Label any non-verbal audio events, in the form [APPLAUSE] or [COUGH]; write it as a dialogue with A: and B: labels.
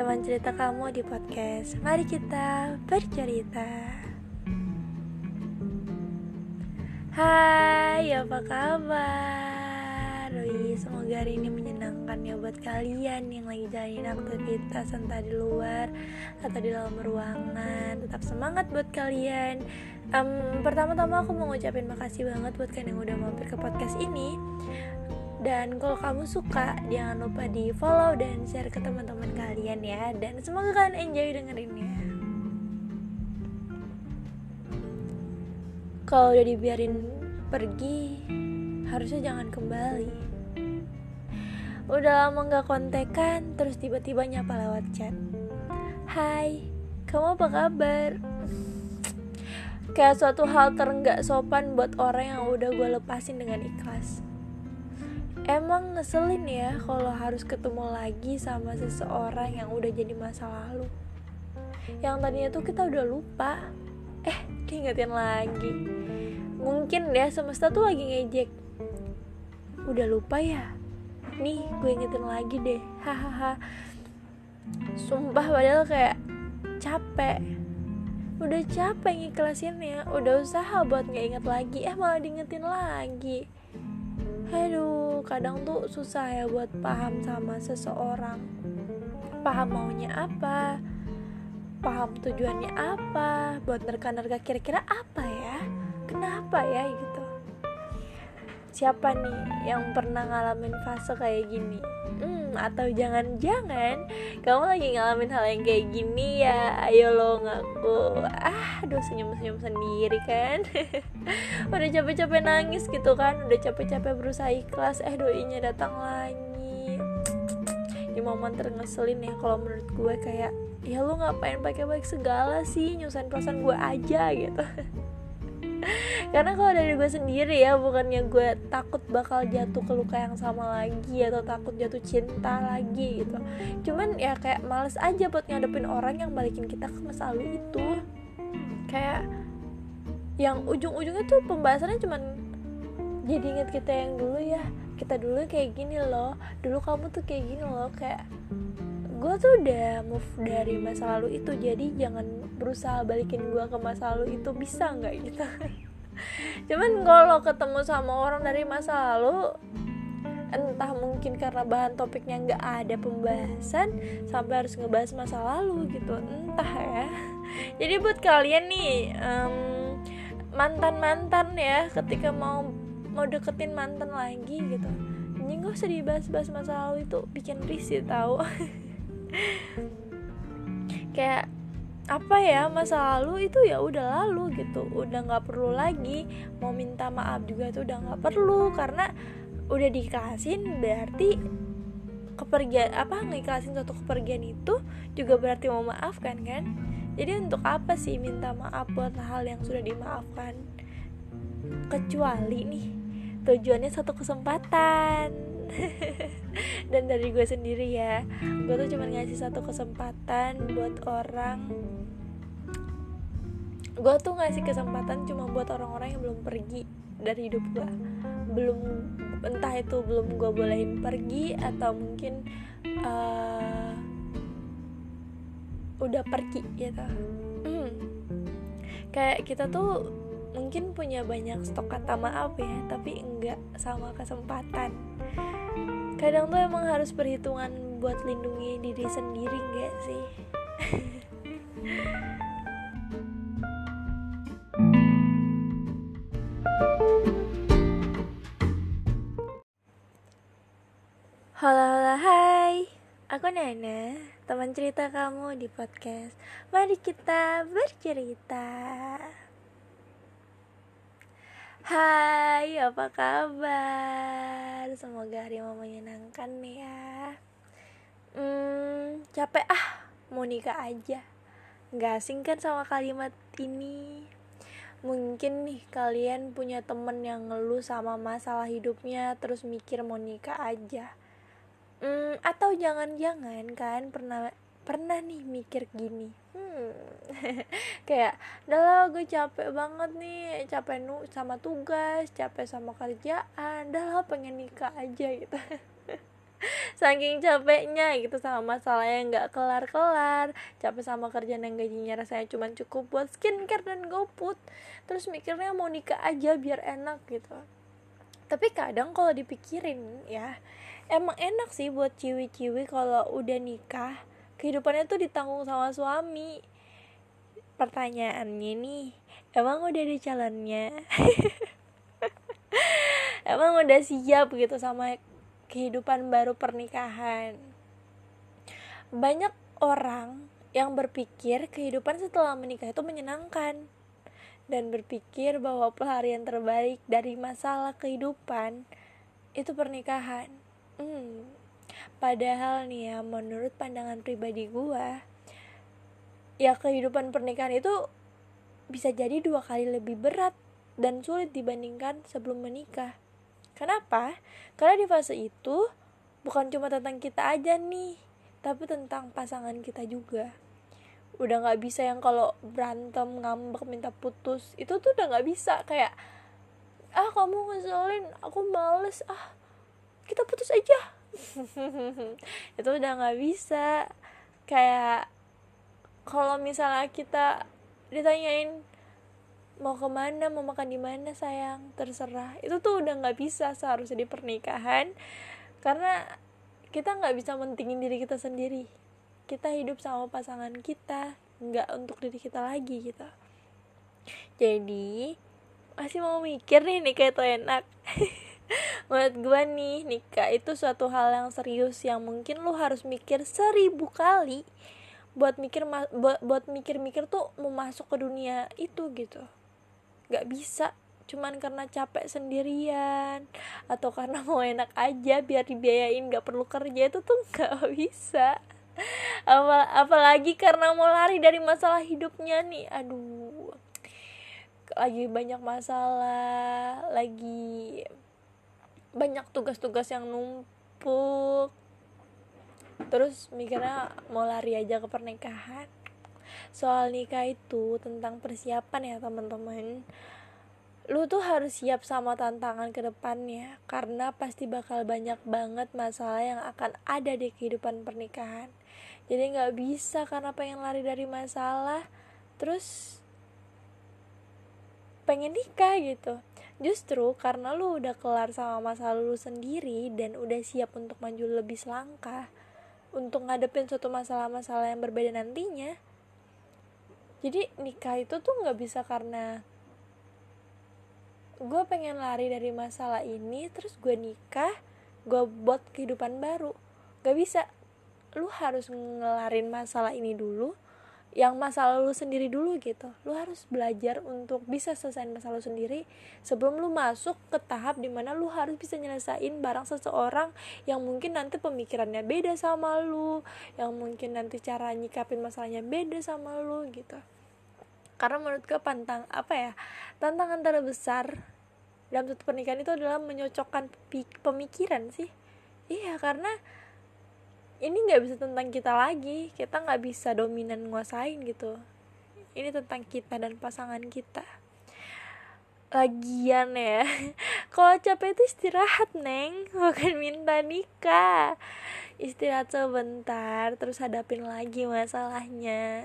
A: teman cerita kamu di podcast. Mari kita bercerita. Hai, apa kabar? Wih, semoga hari ini menyenangkan ya buat kalian yang lagi jalanin aktivitas entah di luar atau di dalam ruangan. Tetap semangat buat kalian. Um, Pertama-tama aku mau ngucapin makasih banget buat kalian yang udah mampir ke podcast ini dan kalau kamu suka, jangan lupa di follow dan share ke teman-teman kalian ya. Dan semoga kalian enjoy dengerinnya. Kalau udah dibiarin pergi, harusnya jangan kembali. Udah lama gak kontekan, terus tiba-tiba nyapa lewat chat. Hai, kamu apa kabar? Kayak suatu hal terenggak sopan buat orang yang udah gue lepasin dengan ikhlas Emang ngeselin ya kalau harus ketemu lagi sama seseorang yang udah jadi masa lalu. Yang tadinya tuh kita udah lupa. Eh, diingetin lagi. Mungkin ya semesta tuh lagi ngejek. Udah lupa ya? Nih, gue ingetin lagi deh. [LAUGHS] Hahaha. Sumpah padahal kayak capek. Udah capek ngiklasinnya. Udah usaha buat gak inget lagi. Eh malah diingetin lagi aduh kadang tuh susah ya buat paham sama seseorang. Paham maunya apa? Paham tujuannya apa? Buat nerka-nerka kira-kira apa ya? Kenapa ya? gitu siapa nih yang pernah ngalamin fase kayak gini? Hmm, atau jangan-jangan kamu lagi ngalamin hal yang kayak gini ya? Ayo lo ngaku. Ah aduh senyum-senyum sendiri kan. [LAUGHS] Udah capek-capek nangis gitu kan? Udah capek-capek berusaha ikhlas. Eh doinya datang lagi. Ini momen terngeselin ya kalau menurut gue kayak ya lo ngapain pakai baik segala sih? Nyusahin perasaan gue aja gitu [LAUGHS] karena kalau dari gue sendiri ya bukannya gue takut bakal jatuh ke luka yang sama lagi atau takut jatuh cinta lagi gitu. Cuman ya kayak males aja buat ngadepin orang yang balikin kita ke masa lalu itu. Kayak yang ujung-ujungnya tuh pembahasannya cuman jadi inget kita yang dulu ya. Kita dulu kayak gini loh. Dulu kamu tuh kayak gini loh kayak gue tuh udah move dari masa lalu itu jadi jangan berusaha balikin gue ke masa lalu itu bisa nggak gitu? [LAUGHS] Cuman kalau ketemu sama orang dari masa lalu entah mungkin karena bahan topiknya nggak ada pembahasan sampai harus ngebahas masa lalu gitu entah ya. [LAUGHS] Jadi buat kalian nih um, mantan mantan ya ketika mau mau deketin mantan lagi gitu ini gak usah dibahas-bahas masa lalu itu bikin risih tahu [LAUGHS] kayak apa ya masa lalu itu ya udah lalu gitu. Udah nggak perlu lagi mau minta maaf juga tuh udah nggak perlu. Karena udah dikasihin berarti kepergian apa ngikasin suatu kepergian itu juga berarti mau maafkan kan? Jadi untuk apa sih minta maaf buat hal yang sudah dimaafkan? Kecuali nih tujuannya satu kesempatan dan dari gue sendiri ya. Gue tuh cuma ngasih satu kesempatan buat orang. Gue tuh ngasih kesempatan cuma buat orang-orang yang belum pergi dari hidup gue belum entah itu belum gue bolehin pergi atau mungkin uh, udah pergi gitu. Hmm. kayak kita tuh mungkin punya banyak stok kata maaf ya tapi enggak sama kesempatan kadang tuh emang harus perhitungan buat lindungi diri sendiri gak sih? Halo halo hai. Aku Nana Teman cerita kamu di podcast. Mari kita bercerita Hai, apa kabar? Semoga hari mau menyenangkan ya. Hmm, capek ah, mau nikah aja. Gak asing kan sama kalimat ini? Mungkin nih kalian punya temen yang ngeluh sama masalah hidupnya terus mikir mau nikah aja. Hmm, atau jangan-jangan kan pernah pernah nih mikir gini. Hmm, [LAUGHS] kayak dah gue capek banget nih. Capek nu sama tugas capek sama kerjaan. Dah pengen nikah aja gitu. [LAUGHS] Saking capeknya gitu sama masalah yang nggak kelar-kelar. Capek sama kerjaan yang gajinya rasanya cuma cukup buat skincare dan goput terus mikirnya mau nikah aja biar enak gitu. Tapi kadang kalau dipikirin ya emang enak sih buat ciwi-ciwi kalau udah nikah kehidupannya tuh ditanggung sama suami pertanyaannya nih emang udah ada calonnya [LAUGHS] emang udah siap gitu sama kehidupan baru pernikahan. Banyak orang yang berpikir kehidupan setelah menikah itu menyenangkan dan berpikir bahwa pelarian terbaik dari masalah kehidupan itu pernikahan. Hmm. Padahal nih ya, menurut pandangan pribadi gua, ya kehidupan pernikahan itu bisa jadi dua kali lebih berat dan sulit dibandingkan sebelum menikah. Kenapa? Karena di fase itu bukan cuma tentang kita aja nih, tapi tentang pasangan kita juga. Udah gak bisa yang kalau berantem, ngambek, minta putus, itu tuh udah gak bisa. Kayak, ah kamu ngeselin, aku males, ah kita putus aja. [LAUGHS] itu udah gak bisa. Kayak, kalau misalnya kita ditanyain mau ke mana? Mau makan di mana sayang? Terserah. Itu tuh udah nggak bisa seharusnya di pernikahan. Karena kita nggak bisa mentingin diri kita sendiri. Kita hidup sama pasangan kita nggak untuk diri kita lagi gitu. Jadi masih mau mikir nih nikah itu enak [LAUGHS] [LAUGHS] menurut gue nih nikah itu suatu hal yang serius yang mungkin lu harus mikir seribu kali buat mikir buat buat mikir-mikir tuh mau masuk ke dunia itu gitu. Gak bisa cuman karena capek sendirian atau karena [LAUGHS] mau enak aja biar dibiayain gak perlu kerja itu tuh gak [LAUGHS] bisa. Apal apalagi karena mau lari dari masalah hidupnya nih aduh. Lagi banyak masalah lagi banyak tugas-tugas yang numpuk. Terus mikirnya mau lari aja ke pernikahan. Soal nikah itu tentang persiapan ya teman-teman. Lu tuh harus siap sama tantangan ke depannya karena pasti bakal banyak banget masalah yang akan ada di kehidupan pernikahan. Jadi nggak bisa karena pengen lari dari masalah terus pengen nikah gitu justru karena lu udah kelar sama masa lalu sendiri dan udah siap untuk maju lebih selangkah untuk ngadepin suatu masalah-masalah yang berbeda nantinya jadi nikah itu tuh nggak bisa karena gue pengen lari dari masalah ini terus gue nikah gue buat kehidupan baru. Gak bisa. Lu harus ngelarin masalah ini dulu yang masalah lu sendiri dulu gitu. Lu harus belajar untuk bisa selesaiin masalah lu sendiri sebelum lu masuk ke tahap di mana lu harus bisa nyelesain barang seseorang yang mungkin nanti pemikirannya beda sama lu yang mungkin nanti cara nyikapin masalahnya beda sama lu gitu. Karena menurut gue pantang apa ya tantangan terbesar dalam satu pernikahan itu adalah menyocokkan pemikiran sih. Iya karena ini nggak bisa tentang kita lagi. Kita nggak bisa dominan nguasain gitu. Ini tentang kita dan pasangan kita. Lagian ya. [LAUGHS] Kalau capek itu istirahat neng. Bukan minta nikah. Istirahat sebentar terus hadapin lagi masalahnya